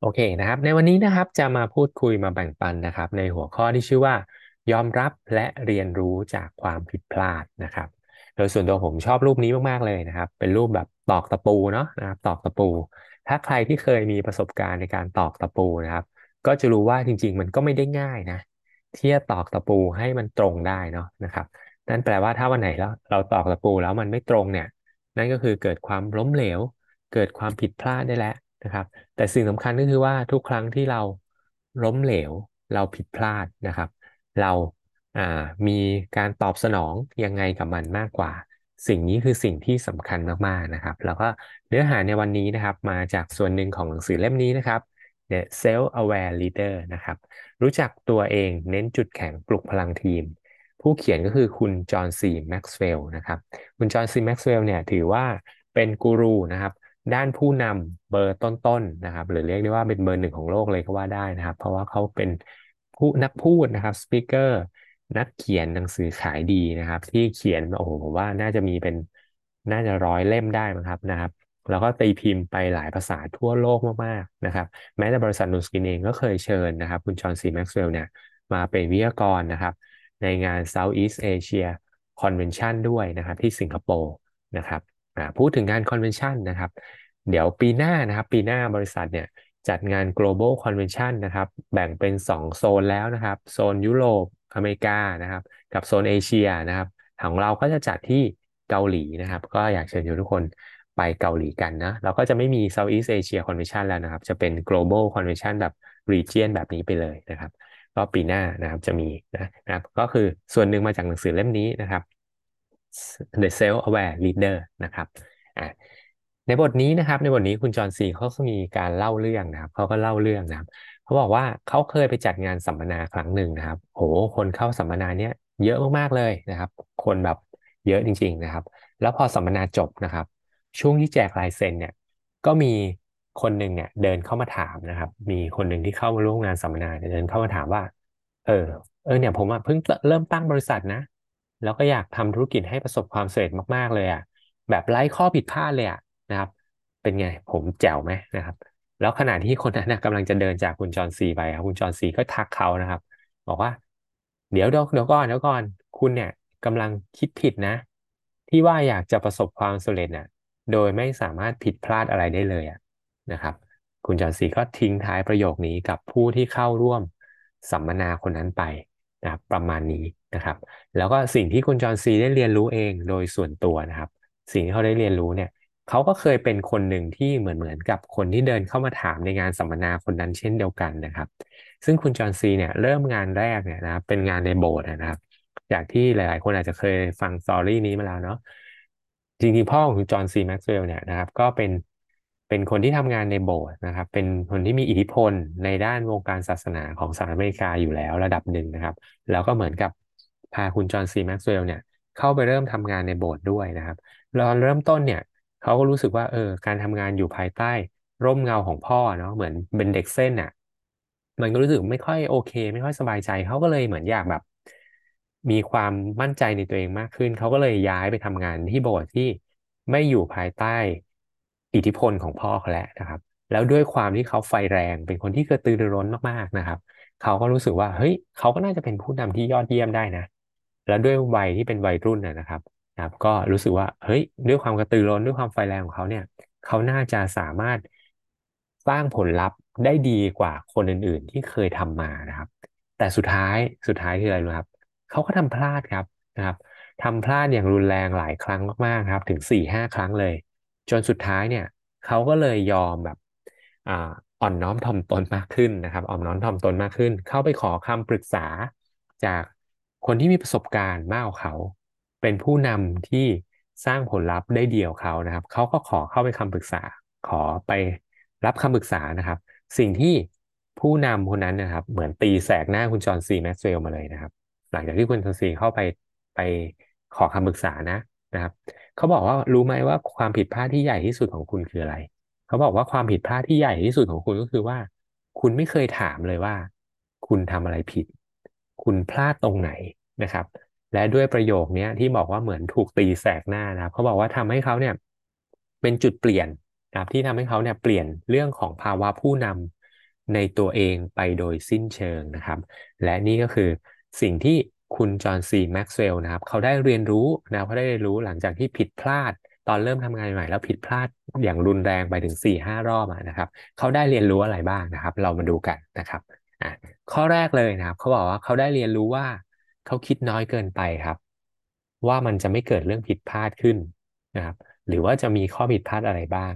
โอเคนะครับ ในวันนี้นะครับจะมาพูดคุยมาแบ่งปันนะครับ ในหัวข้อที่ชื่อว่า ยอมรับและเรียนรู้จากความผิดพลาดนะครับ โดยส่วนตัวผมชอบรูปนี้มากๆเลยนะครับ เป็นรูปแบบตอกตะปูเนาะนะครับ ตอกตะปู ถ้าใครที่เคยมีประสบการณ์ในการตอกตะปูนะครับ ก็จะรู้ว่าจริง ๆ มันก็ไม่ได้ง่ายนะที่จะตอกตะปูให้มันตรงได้เนาะนะครับ นั่นแปลว่าถ้าวันไหนแล้วเราตอกตะปูแล้วมันไม่ตรงเนี่ย นั่นก็คือเกิดความล้มเหลว เกิดความผิดพลาดได้แล้ว นะครับ แต่สิ่งสำคัญก็คือว่าทุกครั้งที่เราล้มเหลว เราผิดพลาดนะครับ เราามีการตอบสนองยังไงกับมันมากกว่า สิ่งนี้คือสิ่งที่สำคัญมากๆนะครับ แล้วก็เนื้อหาในวันนี้นะครับ มาจากส่วนหนึ่งของหนังสือเล่มนี้นะครับ The Self-Aware Leader นะครับ รู้จักตัวเองเน้นจุดแข็งปลุกพลังทีม ผู้เขียนก็คือคุณจอห์นซีแม็กซ์เวลล์นะครับ คุณจอห์นซีแม็กซ์เวลล์เนี่ยถือว่าเป็นกูรูนะครับ ด้านผู้นำเบอร์ต้นๆนะครับ หรือเรียกได้ว่าเป็นเบอร์หนึ่งของโลกเลยก็ว่าได้นะครับ เพราะว่าเขาเป็นผู้นักพูดนะครับ speaker นักเขียนหนังสือขายดีนะครับ ที่เขียนโอ้โหผมว่าน่าจะมีเป็นน่าจะร้อยเล่มได้มั้งครับนะครับ แล้วก็ตีพิมพ์ไปหลายภาษาทั่วโลกมากๆนะครับ แม้แต่บริษัท Nu Skin เองก็เคยเชิญนะครับ คุณจอห์นซีแม็กซ์เวลล์เนี่ยมาเป็นวิทยากรนะครับ ในงาน Southeast Asia Convention ด้วยนะครับ ที่สิงคโปร์นะครับ พูดถึงงาน Convention นะครับ เดี๋ยวปีหน้านะครับ ปีหน้าบริษัทเนี่ยจัดงาน global convention นะครับ แบ่งเป็น 2 โซนแล้วนะครับ โซนยุโรปอเมริกานะครับ กับโซนเอเชียนะครับ ของเราก็จะจัดที่เกาหลีนะครับ ก็อยากเชิญชวนทุกคนไปเกาหลีกันนะเราก็จะไม่มี Southeast Asia Convention แล้วนะครับ จะเป็น global convention แบบ region แบบนี้ไปเลยนะครับ ก็ปีหน้านะครับจะมีนะครับ ก็คือส่วนหนึ่งมาจากหนังสือเล่มนี้นะครับ The Self-Aware Leader นะครับอ่าในบทนี้นะครับ ในบทนี้คุณจอห์นซีเขาก็มีการเล่าเรื่องนะครับเขาก็เล่าเรื่องนะครับเขาบอกว่าเขาเคยไปจัดงานสัมมนาครั้งหนึ่งนะครับโหคนเข้าสัมมนาเนี้ยเยอะมากๆเลยนะครับ คนแบบเยอะจริง ๆนะครับ แล้วพอสัมมนาจบนะครับ ช่วงที่แจกลายเซ็นเนี่ยก็มีคนหนึ่งเนี่ยเดินเข้ามาถามนะครับ มีคนหนึ่งที่เข้ามาร่วมงานสัมมนาเดินเข้ามาถามว่า เออเออเนี่ยผมเพิ่งเริ่มตั้งบริษัทนะ แล้วก็อยากทำธุรกิจให้ประสบความสำเร็จมากๆเลยอะแบบไร้ข้อผิดพลาดเลยอะนะครับ เป็นไงผมแจ๋วไหมนะครับ แล้วขณะที่คนนั้นนะกำลังจะเดินจากคุณจอห์นซีไปครับคุณจอห์นซีก็ทักเขานะครับ บอกว่า เดี๋ยวเดี๋ยวเดี๋ยวก่อนเดี๋ยวก่อนคุณเนี่ยกำลังคิดผิดนะ ที่ว่าอยากจะประสบความสำเร็จน่ะโดยไม่สามารถผิดพลาดอะไรได้เลยอะนะครับ คุณจอห์นซีก็ทิ้งท้ายประโยคนี้กับผู้ที่เข้าร่วมสัมมนาคนนั้นไปนะครับประมาณนี้ นะครับ แล้วก็สิ่งที่คุณจอห์นซีได้เรียนรู้เองโดยส่วนตัวนะครับ สิ่งที่เขาได้เรียนรู้เนี่ยเขาก็เคยเป็นคนหนึ่งที่เหมือนเหมือนกับคนที่เดินเข้ามาถามในงานสัมมนาคนนั้นเช่นเดียวกันนะครับ ซึ่งคุณจอห์นซีเนี่ยเริ่มงานแรกเนี่ยนะครับเป็นงานในโบสถ์นะครับจากที่หลาย ๆ คนอาจจะเคยฟัง story นี้มาแล้วเนาะจริงๆพ่อของจอห์นซีแม็กซ์เวลล์เนี่ยนะครับ ก็เป็นเป็นคนที่ทำงานในโบสถ์นะครับ เป็นคนที่มีอิทธิพลในด้านวงการศาสนาของสหรัฐอเมริกาอยู่แล้วระดับหนึ่งนะครับ แล้วก็เหมือนกับ พาคุณจอห์นซีแม็กซ์เวลล์เนี่ยเข้าไปเริ่มทำงานในโบสถ์ด้วยนะครับตอนเริ่มต้นเนี่ยเขาก็รู้สึกว่าเออการทำงานอยู่ภายใต้ร่มเงาของพ่อเนาะเหมือนเป็นเด็กเส้นอะมันก็รู้สึกไม่ค่อยโอเค ไม่ค่อยสบายใจเขาก็เลยเหมือนอยากแบบ มีความมั่นใจในตัวเองมากขึ้น เขาก็เลยย้ายไปทำงานที่โบสถ์ที่ไม่อยู่ภายใต้อิทธิพลของพ่อเขาแล้วนะครับ แล้วด้วยความที่เขาไฟแรงเป็นคนที่กระตือรือร้นมากๆนะครับ เขาก็รู้สึกว่าเฮ้ยเขาก็น่าจะเป็นผู้นำที่ยอดเยี่ยมได้นะ แล้วด้วยวัยที่เป็นวัยรุ่นนะครับนะครับ ก็รู้สึกว่าเฮ้ยด้วยความกระตือร้นด้วยความไฟแรงของเขาเนี่ยเขาน่าจะสามารถสร้างผลลัพธ์ได้ดีกว่าคนอื่น ๆ ที่เคยทำมานะครับ แต่สุดท้ายสุดท้ายคืออะไรรู้ครับเขาก็ทำพลาดครับนะครับทำพลาดอย่างรุนแรงหลายครั้งมากๆครับ ถึงสี่ห้าครั้งเลย จนสุดท้ายเนี่ยเขาก็เลยยอมแบบอ่าอ่อนน้อมถ่อมตนมากขึ้นนะครับอ่อนน้อมถ่อมตนมากขึ้น เข้าไปขอคำปรึกษาจาก คนที่มีประสบการณ์มากกว่าเขา เป็นผู้นำที่สร้างผลลัพธ์ได้เดียวเขานะครับ เขาก็ขอเข้าไปคำปรึกษา ขอไปรับคำปรึกษานะครับ สิ่งที่ผู้นำคนนั้นนะครับ เหมือนตีแสกหน้าคุณจอห์นซีแม็กซ์เวลมาเลยนะครับ หลังจากที่คุณจอห์นซีเข้าไปไปขอคำปรึกษานะนะครับ เขาบอกว่ารู้ไหมว่าความผิดพลาดที่ใหญ่ที่สุดของคุณคืออะไร เขาบอกว่าความผิดพลาดที่ใหญ่ที่สุดของคุณก็คือว่า คุณไม่เคยถามเลยว่า คุณทำอะไรผิด คุณพลาดตรงไหน นะครับ และด้วยประโยคนี้ที่บอกว่าเหมือนถูกตีแสกหน้านะครับเขาบอกว่าทำให้เขาเนี่ยเป็นจุดเปลี่ยนนะครับที่ทำให้เขาเนี่ยเปลี่ยนเรื่องของภาวะผู้นในตัวเองไปโดยสิ้นเชิงนะครับ และนี่ก็คือสิ่งที่คุณจอห์นซีแม็กซ์เวลล์นะครับเขาได้เรียนรู้นะเขาได้เรียนรู้หลังจากที่ผิดพลาด ตอนเริ่มทำงานใหม่แล้วผิดพลาดอย่างรุนแรงไปถึง4ี่ห้ารอบนะครับเขาได้เรียนรู้อะไรบ้างนะครับ เรามาดูกันนะครับข้อแรกเลยนะครับเขาบอกว่าเขาได้เรียนรู้ว่า เขาคิดน้อยเกินไปครับ ว่ามันจะไม่เกิดเรื่องผิดพลาดขึ้นนะครับ หรือว่าจะมีข้อผิดพลาดอะไรบ้าง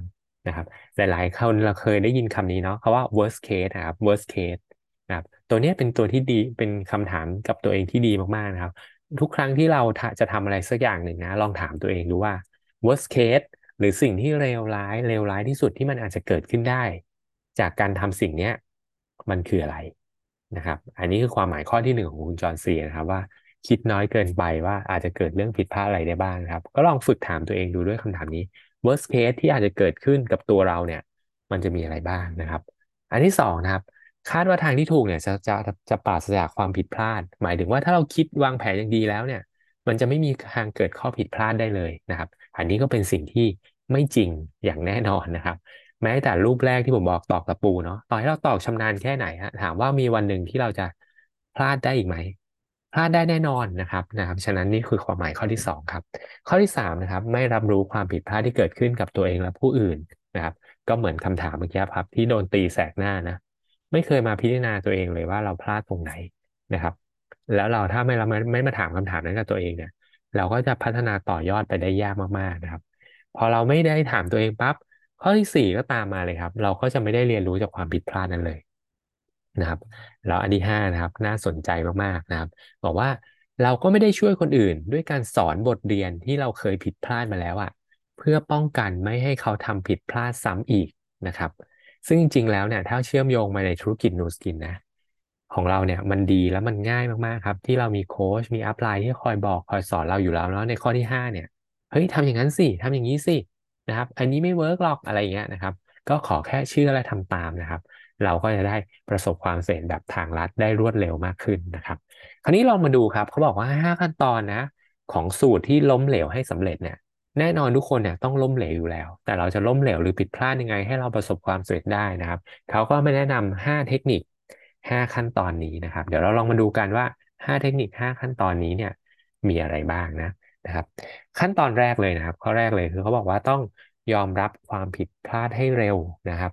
นะครับหลายๆคนเราเคยได้ยินคำนี้เนาะเขาว่า worst case นะครับ worst case นะครับตัวนี้เป็นตัวที่ดีเป็นคำถามกับตัวเองที่ดีมากๆนะครับ ทุกครั้งที่เราจะทำอะไรสักอย่างหนึ่งนะลองถามตัวเองดูว่า worst case หรือสิ่งที่เลวร้ายเลวร้ายที่สุดที่มันอาจจะเกิดขึ้นได้ จากการทำสิ่งนี้มันคืออะไร นะครับ อันนี้คือความหมายข้อที่หนึ่งของคุณจอห์นซีนะครับว่าคิดน้อยเกินไปว่าอาจจะเกิดเรื่องผิดพลาดอะไรได้บ้างครับ ก็ลองฝึกถามตัวเองดูด้วยคำถามนี้ worst case ที่อาจจะเกิดขึ้นกับตัวเราเนี่ย มันจะมีอะไรบ้างนะครับ อันที่สองนะครับ คาดว่าทางที่ถูกเนี่ยจะจะจะปราศจากความผิดพลาด หมายถึงว่าถ้าเราคิดวางแผนอย่างดีแล้วเนี่ย มันจะไม่มีทางเกิดข้อผิดพลาดได้เลยนะครับ อันนี้ก็เป็นสิ่งที่ไม่จริงอย่างแน่นอนนะครับ แม้แต่รูปแรกที่ผมบอกตอกตะปูเนาะต่อให้เราตอกชำนาญแค่ไหนฮะถามว่ามีวันหนึ่งที่เราจะพลาดได้อีกไหมพลาดได้แน่นอนนะครับนะครับ ฉะนั้นนี่คือความหมายข้อที่ 2 ครับ ข้อที่3นะครับไม่รับรู้ความผิดพลาดที่เกิดขึ้นกับตัวเองและผู้อื่นนะครับ ก็เหมือนคำถามเมื่อกี้ครับที่โดนตีแสกหน้านะไม่เคยมาพิจารณาตัวเองเลยว่าเราพลาดตรงไหนนะครับ แล้วเราถ้าไม่เราไม่ไม่มาถามคำถามนั้นกับตัวเองเนี่ย เราก็จะพัฒนาต่อยอดไปได้ยากมากๆนะครับ พอเราไม่ได้ถามตัวเองปั๊บ ข้อที่สี่ก็ตามมาเลยครับ เราก็จะไม่ได้เรียนรู้จากความผิดพลาดนั้นเลยนะครับแล้วอันที่ห้านะครับน่าสนใจมากๆนะครับ บอกว่าเราก็ไม่ได้ช่วยคนอื่น ด้วยการสอนบทเรียนที่เราเคยผิดพลาดมาแล้วอะเพื่อป้องกันไม่ให้เขาทำผิดพลาดซ้ำอีกนะครับ ซึ่งจริงๆแล้วเนี่ยถ้าเชื่อมโยงมาในธุรกิจ Nu Skin นะของเราเนี่ยมันดีแล้วมันง่ายมากๆครับ ที่เรามีโค้ชมี upline ที่คอยบอกคอยสอนเราอยู่แล้วแล้วในข้อที่ 5 เนี่ยเฮ้ยทำอย่างนั้นสิทำอย่างนี้สิ นะครับ อันนี้ไม่ work หรอกอะไรเงี้ยนะครับ ก็ขอแค่เชื่อและทำตามนะครับ เราก็จะได้ประสบความสำเร็จแบบทางลัดได้รวดเร็วมากขึ้นนะครับ คราวนี้ลองมาดูครับเขาบอกว่า 5 ขั้นตอนนะ ของสูตรที่ล้มเหลวให้สำเร็จเนี่ยแน่นอนทุกคนเนี่ยต้องล้มเหลวอยู่แล้ว แต่เราจะล้มเหลวหรือผิดพลาดยังไง ให้เราประสบความสำเร็จได้นะครับ เขาก็ไม่แนะนำ5เทคนิค 5 ขั้นตอนนี้นะครับ เดี๋ยวเราลองมาดูกันว่า 5 เทคนิค 5 ขั้นตอนนี้เนี่ยมีอะไรบ้างนะ นะครับ ขั้นตอนแรกเลยนะครับ ข้อแรกเลยคือเขาบอกว่าต้องยอมรับความผิดพลาดให้เร็วนะครับ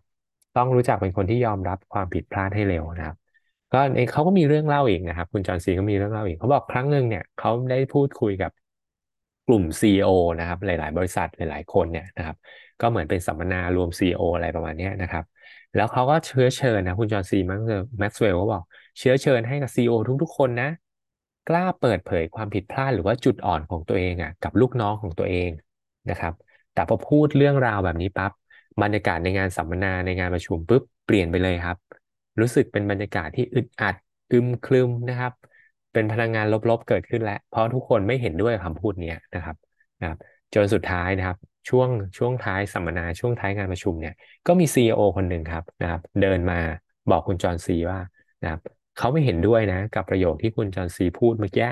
ต้องรู้จักเป็นคนที่ยอมรับความผิดพลาดให้เร็วนะครับ ก็เขาก็มีเรื่องเล่าอีกนะครับ คุณจอห์นซีก็มีเรื่องเล่าอีกเขาบอกครั้งหนึ่งเนี่ยเขาได้พูดคุยกับกลุ่ม CEO นะครับ หลาย ๆ บริษัทหลาย ๆ คนเนี่ยนะครับ ก็เหมือนเป็นสัมมนารวม CEO อะไรประมาณนี้นะครับ แล้วเขาก็เชื้อเชิญนะคุณจอห์นซีแม็กซ์เวลล์ก็บอกเชื้อเชิญให้กับ CEO ทุก ๆ คนนะ กล้าเปิดเผยความผิดพลาดหรือว่าจุดอ่อนของตัวเองอะกับลูกน้องของตัวเองนะครับ แต่พอพูดเรื่องราวแบบนี้ปั๊บบรรยากาศในงานสัมมนาในงานประชุมปุ๊บเปลี่ยนไปเลยครับ รู้สึกเป็นบรรยากาศที่อึดอัดอึมครึมนะครับ เป็นพลังงานลบๆเกิดขึ้นแล้ว เพราะทุกคนไม่เห็นด้วยคำพูดนี้นะครับนะครับ จนสุดท้ายนะครับ ช่วงช่วงท้ายสัมมนาช่วงท้ายงานประชุมเนี่ยก็มี CEO คนหนึ่งครับนะครับ เดินมาบอกคุณจอห์นซีว่านะครับ เขาไม่เห็นด้วยนะ กับประโยคที่คุณจอห์นซีพูดเมื่อกี้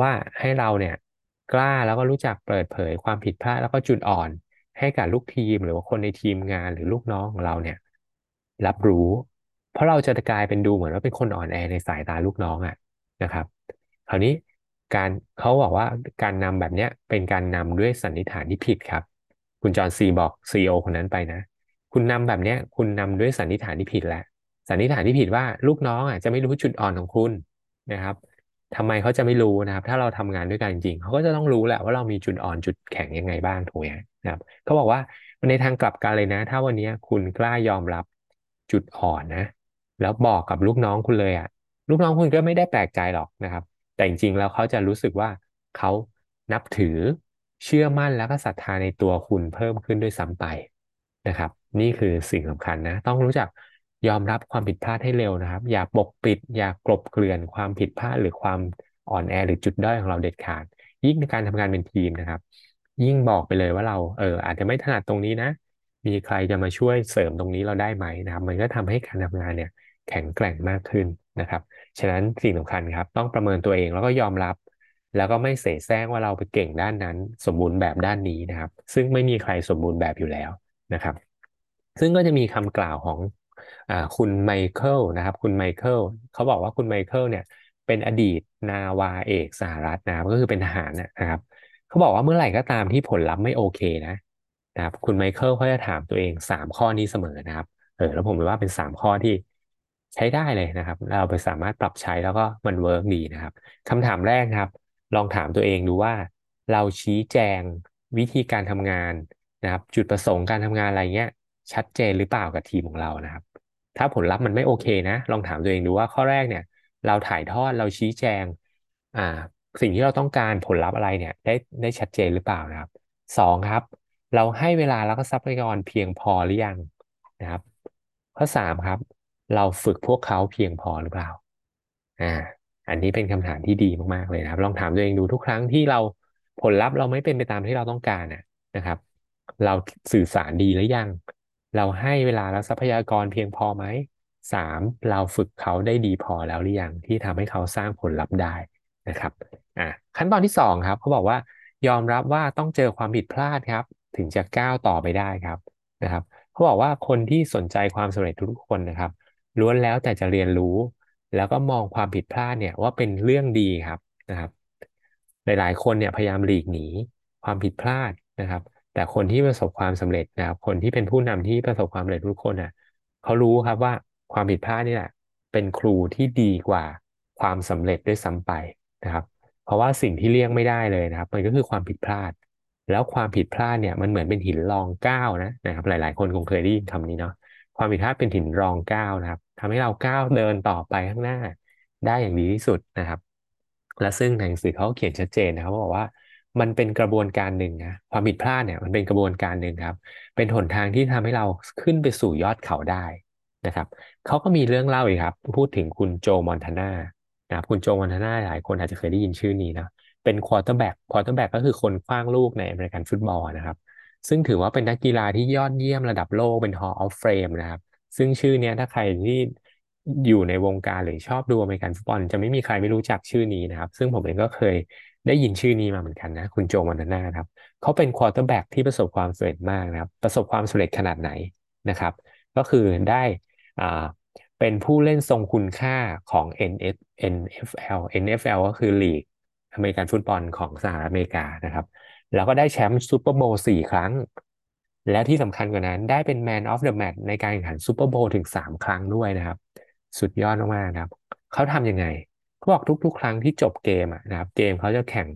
ว่าให้เราเนี่ย กล้าแล้วก็รู้จักเปิดเผยความผิดพลาดแล้วก็จุดอ่อน ให้กับลูกทีมหรือว่าคนในทีมงานหรือลูกน้องของเราเนี่ย รับรู้ เพราะเราจะกลายเป็นดูเหมือนว่าเป็นคนอ่อนแอในสายตาลูกน้องอะนะครับคราวนี้การเขาบอกว่าการนำแบบเนี้ยเป็นการนำด้วยสันนิษฐานที่ผิดครับ คุณจอห์นซีบอกซีอคนนั้นไปนะ คุณนำแบบเนี้ยคุณนำด้วยสันนิษฐานที่ผิดแหละ สันนิษฐานที่ผิดว่าลูกน้องอะจะไม่รู้จุดอ่อนของคุณนะครับทำไมเขาจะไม่รู้นะครับ ถ้าเราทำงานด้วยกันจริงเขาก็จะต้องรู้แหละว่าเรามีจุดอ่อนจุดแข็งยังไงบ้างถูกไหมนะครับเขาบอกว่าในทางกลับกันเลยนะ ถ้าวันนี้คุณกล้ายอมรับจุดอ่อนนะ แล้วบอกกับลูกน้องคุณเลยอะ ลูกน้องคุณก็ไม่ได้แปลกใจหรอกนะครับ แต่จริงๆแล้วเขาจะรู้สึกว่าเขานับถือเชื่อมั่นแล้วก็ศรัทธาในตัวคุณเพิ่มขึ้นด้วยซ้ำไปนะครับ นี่คือสิ่งสำคัญนะ ต้องรู้จัก ยอมรับความผิดพลาดให้เร็วนะครับ อย่าปกปิด อย่ากลบเกลื่อนความผิดพลาดหรือความอ่อนแอหรือจุดด้อยของเราเด็ดขาด ยิ่งในการทำงานเป็นทีมนะครับ ยิ่งบอกไปเลยว่าเราเอออาจจะไม่ถนัดตรงนี้นะ มีใครจะมาช่วยเสริมตรงนี้เราได้ไหมนะครับ มันก็ทำให้การทำงานเนี่ยแข็งแกร่งมากขึ้นนะครับ ฉะนั้นสิ่งสำคัญครับ ต้องประเมินตัวเองแล้วก็ยอมรับ แล้วก็ไม่เสแสร้งว่าเราไปเก่งด้านนั้น สมบูรณ์แบบด้านนี้นะครับ ซึ่งไม่มีใครสมบูรณ์แบบอยู่แล้วนะครับ ซึ่งก็จะมีคำกล่าวของ คุณไมเคิลนะครับ คุณไมเคิลเขาบอกว่าคุณไมเคิลเนี่ย เป็นอดีตนาวาเอกสหรัฐนะครับก็คือเป็นทหารนะครับเขาบอกว่าเมื่อไหร่ก็ตามที่ผลลัพธ์ไม่โอเคนะนะครับ คุณไมเคิลเขาจะถามตัวเองสามข้อนี้เสมอนะครับเออแล้วผมว่าเป็นสามข้อที่ใช้ได้เลยนะครับ เราไปสามารถปรับใช้แล้วก็มัน work ดีนะครับคำถามแรกครับ ลองถามตัวเองดูว่า เราชี้แจงวิธีการทำงานนะครับ จุดประสงค์การทำงานอะไรเงี้ย ชัดเจนหรือเปล่ากับทีมของเรานะครับ ถ้าผลลัพธ์มันไม่โอเคนะ ลองถามตัวเองดูว่าข้อแรกเนี่ย เราถ่ายทอดเราชี้แจง อ่า สิ่งที่เราต้องการผลลัพธ์อะไรเนี่ย ได้ได้ชัดเจนหรือเปล่านะครับสองครับ เราให้เวลาแล้วก็ทรัพยากรเพียงพอหรือยังนะครับ ข้อสามครับ เราฝึกพวกเขาเพียงพอหรือเปล่าอ่าอันนี้เป็นคำถามที่ดีมากๆเลยนะครับ ลองถามตัวเองดูทุกครั้งที่เราผลลัพธ์เราไม่เป็นไปตามที่เราต้องการนะครับ เราสื่อสารดีหรือยัง เราให้เวลาและทรัพยากรเพียงพอไหมสามเราฝึกเขาได้ดีพอแล้วหรือยังที่ทำให้เขาสร้างผลลัพธ์ได้นะครับอะขั้นตอนที่สองครับเขาบอกว่ายอมรับว่าต้องเจอความผิดพลาดครับ ถึงจะก้าวต่อไปได้ครับนะครับเขาบอกว่าคนที่สนใจความสำเร็จทุกคนนะครับล้วนแล้วแต่จะเรียนรู้ แล้วก็มองความผิดพลาดเนี่ยว่าเป็นเรื่องดีครับนะครับ หลายๆ คนเนี่ยพยายามหลีกหนีความผิดพลาดนะครับ แต่คนที่ประสบความสำเร็จนะครับ คนที่เป็นผู้นำที่ประสบความสำเร็จทุกคนน่ะเขารู้ครับว่าความผิดพลาดนี่แหละเป็นครูที่ดีกว่าความสำเร็จด้วยซ้ำไปนะครับ เพราะว่าสิ่งที่เลี่ยงไม่ได้เลยนะครับ มันก็คือความผิดพลาด แล้วความผิดพลาดเนี่ยมันเหมือนเป็นหินรองก้าวนะนะครับ หลาย ๆ คนคงเคยได้ยินคำนี้เนาะความผิดพลาดเป็นหินรองก้าวนะครับทำให้เราก้าวเดินต่อไปข้างหน้าได้อย่างดีที่สุดนะครับ และซึ่งหนังสือเขาเขียนชัดเจนนะครับบอกว่า มันเป็นกระบวนการหนึ่งนะความผิดพลาดเนี่ยมันเป็นกระบวนการหนึ่งครับ เป็นหนทางที่ทำให้เราขึ้นไปสู่ยอดเขาได้นะครับเขาก็มีเรื่องเล่าอีกครับ พูดถึงคุณโจมอนทาน่านะครับคุณโจมอนทาน่าหลายคนอาจจะเคยได้ยินชื่อนี้นะเป็น quarterback quarterback ก็คือคนขว้างลูกในอเมริกันฟุตบอลนะครับ ซึ่งถือว่าเป็นนักกีฬาที่ยอดเยี่ยมระดับโลกเป็น Hall of Fame นะครับ ซึ่งชื่อเนี้ยถ้าใครที่อยู่ในวงการหรือชอบดูอเมริกันฟุตบอลจะไม่มีใครไม่รู้จักชื่อนี้นะครับ ซึ่งผมเองก็เคย ได้ยินชื่อนี้มาเหมือนกันนะ คุณโจมอนทาน่าครับเขาเป็น quarterback ที่ประสบความสำเร็จมากนะครับ ประสบความสำเร็จขนาดไหนนะครับ ก็คือได้อ่าเป็นผู้เล่นทรงคุณค่าของ NF NFL NFL ก็คือลีกอเมริกันฟุตบอลของสหรัฐอเมริกานะครับ แล้วก็ได้แชมป์ Super Bowl สี่ครั้ง และที่สำคัญกว่านั้นได้เป็น Man of the Match ในการแข่งขัน Super Bowl ถึงสามครั้งด้วยนะครับ สุดยอดมากๆนะครับ เขาทำยังไง เขาบอกทุก ๆ ครั้งที่จบเกมนะครับ เกมเขาจะแข่ง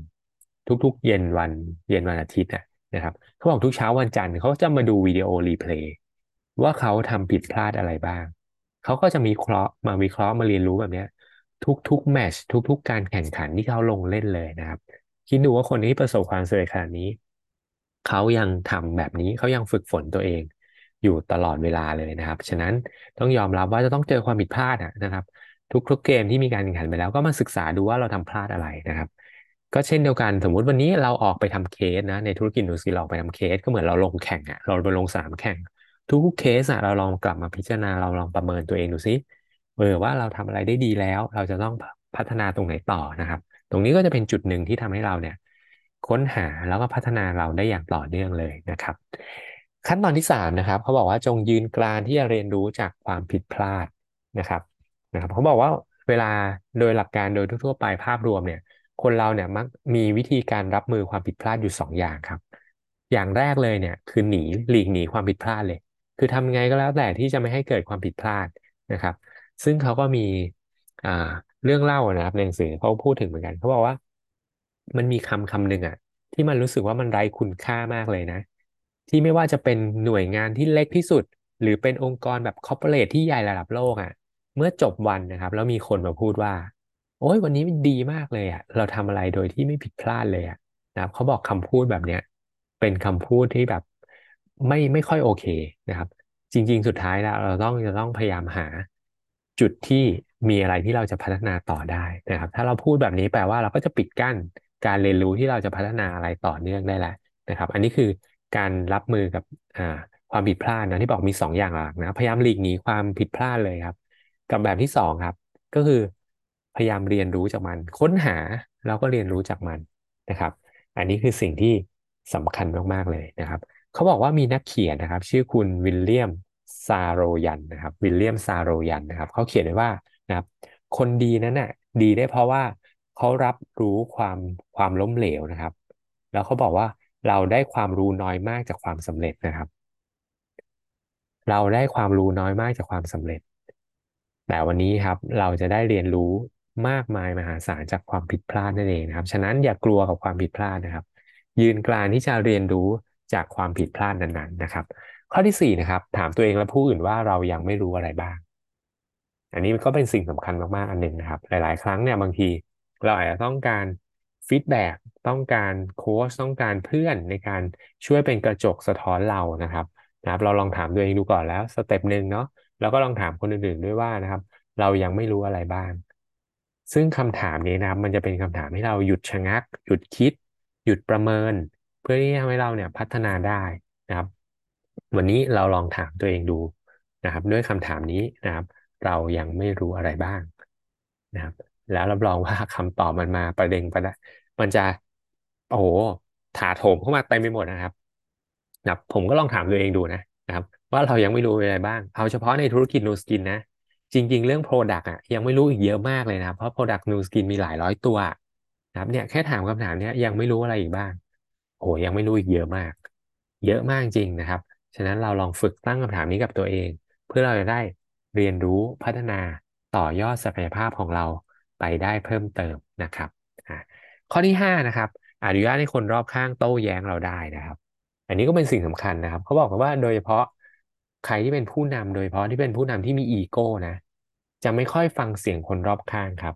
ทุก ๆ เย็นวันเย็นวันอาทิตย์นะครับเขาบอกทุกเช้าวันจันทร์เขาจะมาดูวิดีโอ replay ว่าเขาทำผิดพลาดอะไรบ้าง เขาก็จะมีเคราะห์มาวิเคราะห์มาเรียนรู้แบบนี้ทุกๆ match ทุก ๆ การแข่งขันที่เขาลงเล่นเลยนะครับ คิดดูว่าคนที่ประสบความสำเร็จขนาดนี้ เขายังทำแบบนี้เขายังฝึกฝนตัวเองอยู่ตลอดเวลาเลยนะครับ ฉะนั้นต้องยอมรับว่าจะต้องเจอความผิดพลาดนะครับ ทุกๆเกมที่มีการแข่งขันไปแล้ว ก็มาศึกษาดูว่าเราทำพลาดอะไรนะครับ ก็เช่นเดียวกันสมมุติวันนี้เราออกไปทำเคสนะ ในธุรกิจดูสิเราออกไปทำเคส ก็เหมือนเราลงแข่งอะเราไปลงสนามแข่ง ทุกๆเคสอะเราลองกลับมาพิจารณาเราลองประเมินตัวเองดูซิเออว่าเราทำอะไรได้ดีแล้ว เราจะต้องพัฒนาตรงไหนต่อนะครับ ตรงนี้ก็จะเป็นจุดหนึ่งที่ทำให้เราเนี่ยค้นหาแล้วก็พัฒนาเราได้อย่างต่อเนื่องเลยนะครับ ขั้นตอนที่สามนะครับเขาบอกว่าจงยืนกรานที่จะเรียนรู้จากความผิดพลาดนะครับ นะครับเขาบอกว่าเวลาโดยหลักการโดยทั่วๆไปภาพรวมเนี่ย คนเราเนี่ยมักมีวิธีการรับมือความผิดพลาดอยู่สองอย่างครับ อย่างแรกเลยเนี่ยคือหนีหลีกหนีความผิดพลาดเลย คือทำไงก็แล้วแต่ที่จะไม่ให้เกิดความผิดพลาดนะครับ ซึ่งเขาก็มีเรื่องเล่านะครับในหนังสือเขาพูดถึงเหมือนกันเขาบอกว่า มันมีคำคำหนึ่งอะที่มันรู้สึกว่ามันไร้คุณค่ามากเลยนะ ที่ไม่ว่าจะเป็นหน่วยงานที่เล็กที่สุด หรือเป็นองค์กรแบบคอร์ปอเรทที่ใหญ่ระดับโลกอะ เมื่อจบวันนะครับ แล้วมีคนมาพูดว่า โอ้ยวันนี้มันดีมากเลยอะเราทำอะไรโดยที่ไม่ผิดพลาดเลยอะนะครับเขาบอกคำพูดแบบเนี้ยเป็นคำพูดที่แบบไม่ไม่ค่อยโอเคนะครับ จริง ๆ สุดท้ายแล้วเราต้องจะต้องพยายามหา จุดที่มีอะไรที่เราจะพัฒนาต่อได้นะครับ ถ้าเราพูดแบบนี้แปลว่าเราก็จะปิดกั้นการเรียนรู้ที่เราจะพัฒนาอะไรต่อเนื่องได้แหละนะครับ อันนี้คือการรับมือกับความผิดพลาดนะที่บอกมีสองอย่างหลักนะพยายามหลีกหนีความผิดพลาดเลยครับ กับแบบที่สองครับ ก็คือพยายามเรียนรู้จากมัน ค้นหาแล้วก็เรียนรู้จากมันนะครับ อันนี้คือสิ่งที่สำคัญมากๆเลยนะครับ เขาบอกว่ามีนักเขียนนะครับ ชื่อคุณวิลเลียมซาโรยันนะครับวิลเลียมซาโรยันนะครับเขาเขียนไว้ว่านะครับ คนดีนั้นน่ะดีได้เพราะว่าเขารับรู้ความความล้มเหลวนะครับ แล้วเขาบอกว่าเราได้ความรู้น้อยมากจากความสำเร็จนะครับ เราได้ความรู้น้อยมากจากความสำเร็จ แต่วันนี้ครับเราจะได้เรียนรู้มากมายมหาศาลจากความผิดพลาดนั่นเองนะครับ ฉะนั้นอย่ากลัวกับความผิดพลาดนะครับ ยืนกรานที่จะเรียนรู้จากความผิดพลาดนั้นๆนะครับ ข้อที่สี่นะครับ ถามตัวเองและผู้อื่นว่าเรายังไม่รู้อะไรบ้าง อันนี้ก็เป็นสิ่งสำคัญมากๆอันหนึ่งนะครับ หลาย ๆ ครั้งเนี่ยบางทีเราอาจจะต้องการ feedback ต้องการโค้ชต้องการเพื่อนในการช่วยเป็นกระจกสะท้อนเรานะครับนะครับ เราลองถามตัวเองดูก่อนแล้ว step หนึ่งเนาะ แล้วก็ลองถามคนอื่นๆด้วยว่านะครับ เรายังไม่รู้อะไรบ้าง ซึ่งคำถามนี้นะครับ มันจะเป็นคำถามให้เราหยุดชะงัก หยุดคิด หยุดประเมิน เพื่อที่จะทำให้เราเนี่ยพัฒนาได้นะครับ วันนี้เราลองถามตัวเองดูนะครับ ด้วยคำถามนี้นะครับ เรายังไม่รู้อะไรบ้างนะครับ แล้วรับรองว่าคำตอบมันมาประเด็นประดมันจะโอ้โหถาโถมเข้ามาเต็มไปหมดนะครับนะครับผมก็ลองถามตัวเองดูนะนะครับ ว่าเรายังไม่รู้อะไรบ้าง เอาเฉพาะในธุรกิจนูสกินนะ จริง ๆ เรื่อง Product อะยังไม่รู้อีกเยอะมากเลยนะ เพราะ Product New Skin มีหลายร้อยตัวนะครับเนี่ยแค่ถามคำถามเนี้ยยังไม่รู้อะไรอีกบ้าง โอ้ยังไม่รู้อีกเยอะมาก เยอะมากจริงนะครับ ฉะนั้นเราลองฝึกตั้งคำถามนี้กับตัวเอง เพื่อเราจะได้เรียนรู้พัฒนาต่อยอดศักยภาพของเราไปได้เพิ่มเติมนะครับ ข้อที่5นะครับอนุญาตให้คนรอบข้างโต้แย้งเราได้นะครับ อันนี้ก็เป็นสิ่งสำคัญนะครับ เขาบอกว่าโดยเฉพาะ ใครที่เป็นผู้นำโดยเฉพาะที่เป็นผู้นำที่มีอีโก้นะ จะไม่ค่อยฟังเสียงคนรอบข้างครับ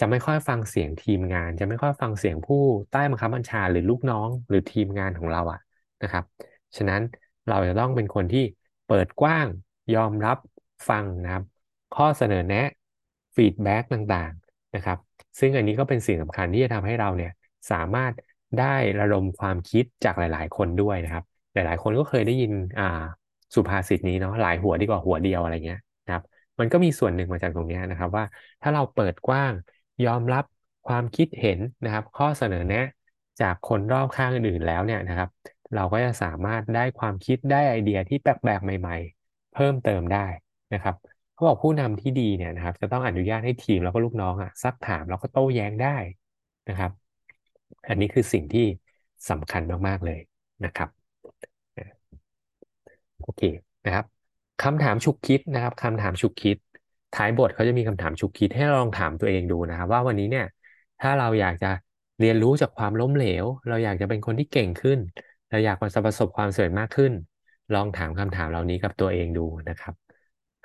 จะไม่ค่อยฟังเสียงทีมงาน จะไม่ค่อยฟังเสียงผู้ใต้บังคับบัญชาหรือลูกน้อง หรือทีมงานของเราอะนะครับ ฉะนั้นเราจะต้องเป็นคนที่เปิดกว้างยอมรับฟังนะครับ ข้อเสนอแนะfeedback ต่างๆนะครับ ซึ่งอันนี้ก็เป็นสิ่งสำคัญที่จะทำให้เราเนี่ยสามารถได้ระดมความคิดจากหลาย ๆ คนด้วยนะครับ หลายๆ คนก็เคยได้ยินอ่า สุภาษิตนี้เนาะหลายหัวดีกว่าหัวเดียวอะไรเงี้ยนะครับ มันก็มีส่วนหนึ่งมาจากตรงนี้นะครับ ว่าถ้าเราเปิดกว้างยอมรับความคิดเห็นนะครับ ข้อเสนอแนะจากคนรอบข้างอื่นแล้วเนี่ยนะครับ เราก็จะสามารถได้ความคิดได้ไอเดียที่แปลกๆใหม่ ๆ เพิ่มเติมได้นะครับเขาบอกผู้นำที่ดีเนี่ยนะครับ จะต้องอนุญาตให้ทีมแล้วก็ลูกน้องอะซักถามแล้วก็โต้แย้งได้นะครับ อันนี้คือสิ่งที่สำคัญมากๆเลยนะครับ เคนะครับคำถามฉุกคิดนะครับคำถามฉุกคิด ท้ายบทเขาจะมีคำถามฉุกคิดให้ลองถามตัวเองดูนะครับ ว่าวันนี้เนี่ย ถ้าเราอยากจะเรียนรู้จากความล้มเหลว เราอยากจะเป็นคนที่เก่งขึ้น เราอยากประสบความสำเร็จมากขึ้น ลองถามคำถามเหล่านี้กับตัวเองดูนะครับ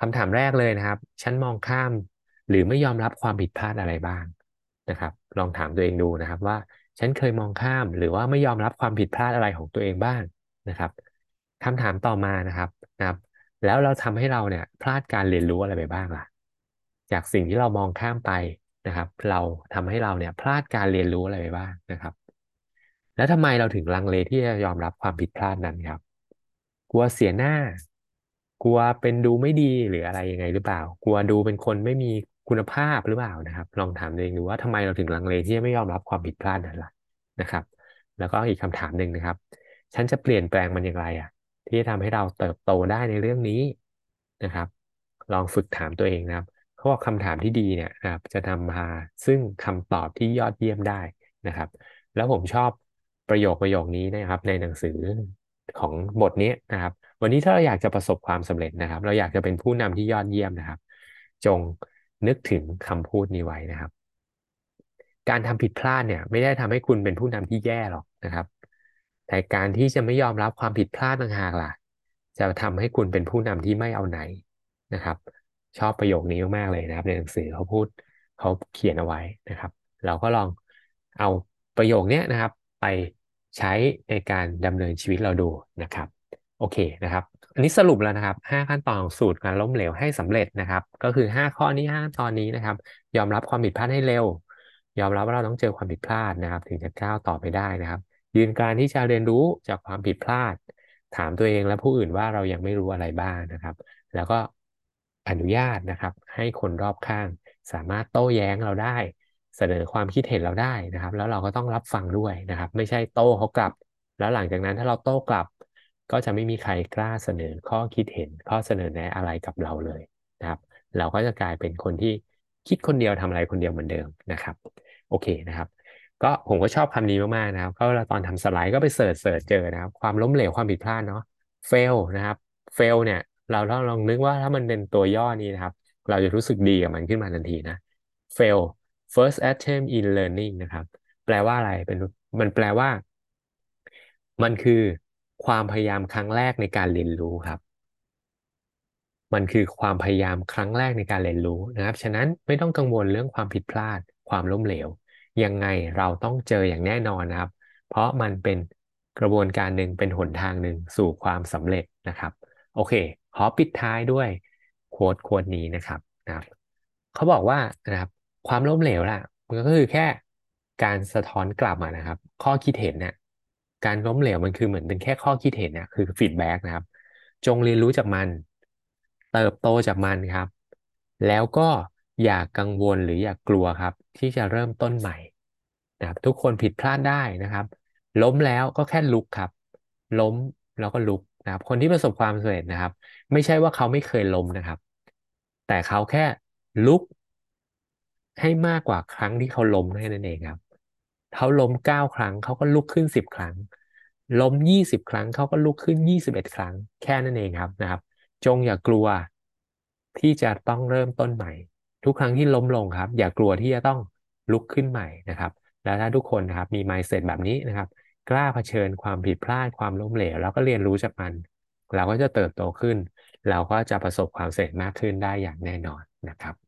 คำถามแรกเลยนะครับ ฉันมองข้าม หรือไม่ยอมรับความผิดพลาดอะไรบ้างนะครับ ลองถามตัวเองดูนะครับว่าฉันเคยมองข้ามหรือว่าไม่ยอมรับความผิดพลาดอะไรของตัวเองบ้างนะครับ คำถามต่อมานะครับนะครับ แล้วเราทำให้เราเนี่ยพลาดการเรียนรู้อะไรไปบ้างล่ะ จากสิ่งที่เรามองข้ามไปนะครับ เราทำให้เราเนี่ยพลาดการเรียนรู้อะไรไปบ้างนะครับ แล้วทำไมเราถึงลังเลที่จะยอมรับความผิดพลาดนั้นครับ กลัวเสียหน้า กลัวเป็นดูไม่ดีหรืออะไรยังไงหรือเปล่า กลัวดูเป็นคนไม่มีคุณภาพหรือเปล่านะครับ ลองถามตัวเองดูว่าทำไมเราถึงลังเลที่จะไม่ยอมรับความผิดพลาดนั้นล่ะนะครับ แล้วก็อีกคำถามหนึ่งนะครับ ฉันจะเปลี่ยนแปลงมันอย่างไรอะ ที่จะทำให้เราเติบโตได้ในเรื่องนี้นะครับ ลองฝึกถามตัวเองนะครับเขาบอกคำถามที่ดีเนี่ยนะครับจะทำมาซึ่งคำตอบที่ยอดเยี่ยมได้นะครับ แล้วผมชอบประโยคประโยคนี้นะครับ ในหนังสือของบทนี้นะครับ วันนี้ถ้าเราอยากจะประสบความสำเร็จนะครับ เราอยากจะเป็นผู้นำที่ยอดเยี่ยมนะครับ จงนึกถึงคำพูดนี้ไว้นะครับ การทำผิดพลาดเนี่ย ไม่ได้ทำให้คุณเป็นผู้นำที่แย่หรอกนะครับ แต่การที่จะไม่ยอมรับความผิดพลาดต่างหากล่ะ จะทำให้คุณเป็นผู้นำที่ไม่เอาไหนนะครับ ชอบประโยคนี้มากๆเลยนะครับ ในหนังสือเขาพูดเขาเขียนเอาไว้นะครับ เราก็ลองเอาประโยคนี้นะครับ ไปใช้ในการดำเนินชีวิตเราดูนะครับ โอเคนะครับ อันนี้สรุปแล้วนะครับ 5 ขั้นตอนของสูตรการล้มเหลวให้สำเร็จนะครับ ก็คือ 5 ข้อนี้5ขั้นตอนนี้นะครับ ยอมรับความผิดพลาดให้เร็ว ยอมรับว่าเราต้องเจอความผิดพลาดนะครับ ถึงจะก้าวต่อไปได้นะครับ ยืนการที่จะเรียนรู้จากความผิดพลาด ถามตัวเองและผู้อื่นว่าเรายังไม่รู้อะไรบ้างนะครับ แล้วก็อนุญาตนะครับ ให้คนรอบข้าง สามารถโต้แย้งเราได้ เสนอความคิดเห็นเราได้นะครับ แล้วเราก็ต้องรับฟังด้วยนะครับ ไม่ใช่โต้เขากลับ แล้วหลังจากนั้นถ้าเราโต้กลับ ก็จะไม่มีใครกล้าเสนอข้อคิดเห็น ข้อเสนอแนะอะไรกับเราเลยนะครับ เราก็จะกลายเป็นคนที่คิดคนเดียวทำอะไรคนเดียวเหมือนเดิมนะครับ โอเคนะครับ ก็ผมก็ชอบคำนี้มากๆนะครับ ก็เวลาตอนทำสไลด์ก็ไป search search เจอนะครับ ความล้มเหลวความผิดพลาดเนาะ fail นะครับ fail เนี่ย เราต้องลองนึกว่าถ้ามันเป็นตัวย่อนี้นะครับ เราจะรู้สึกดีกับมันขึ้นมาทันทีนะ fail first attempt in learning นะครับ แปลว่าอะไรเป็นมันแปลว่า มันคือความพยายามครั้งแรกในการเรียนรู้ครับ มันคือความพยายามครั้งแรกในการเรียนรู้นะครับ ฉะนั้นไม่ต้องกังวลเรื่องความผิดพลาด ความล้มเหลว ยังไงเราต้องเจออย่างแน่นอนนะครับ เพราะมันเป็นกระบวนการหนึ่งเป็นหนทางหนึ่งสู่ความสำเร็จนะครับ โอเค ขอปิดท้ายด้วย quote quote นี้นะครับนะครับเขาบอกว่านะครับความล้มเหลวล่ะ มันก็คือแค่การสะท้อนกลับมานะครับ ข้อคิดเห็นเนี่ยการล้มเหลวมันคือเหมือนเป็นแค่ข้อคิดเห็นเนี่ยคือ feedback นะครับ จงเรียนรู้จากมัน เติบโตจากมันครับ แล้วก็ อย่ากกังวลหรืออย่ากกลัวครับ ที่จะเริ่มต้นใหม่นะครับทุกคนผิดพลาดได้นะครับ ล้มแล้วก็แค่ลุกครับ ล้มแล้วก็ลุกนะครับ คนที่ประสบความสำเร็จนะครับ ไม่ใช่ว่าเขาไม่เคยล้มนะครับ แต่เขาแค่ลุก ให้มากกว่าครั้งที่เขาล้มแค่นั้นเองครับเขาล้มเก้าครั้งเขาก็ลุกขึ้นสิบครั้ง ล้มยี่สิบครั้งเขาก็ลุกขึ้นยี่สิบเอ็ดครั้ง แค่นั้นเองครับนะครับ จงอย่ากลัวที่จะต้องเริ่มต้นใหม่ ทุกครั้งที่ล้มลงครับ อย่ากลัวที่จะต้องลุกขึ้นใหม่นะครับ แล้วถ้าทุกคนนะครับมี mindset แบบนี้นะครับ กล้าเผชิญความผิดพลาดความล้มเหลว แล้วก็เรียนรู้จากมัน เราก็จะเติบโตขึ้น เราก็จะประสบความสำเร็จมากขึ้นได้อย่างแน่นอนนะครับ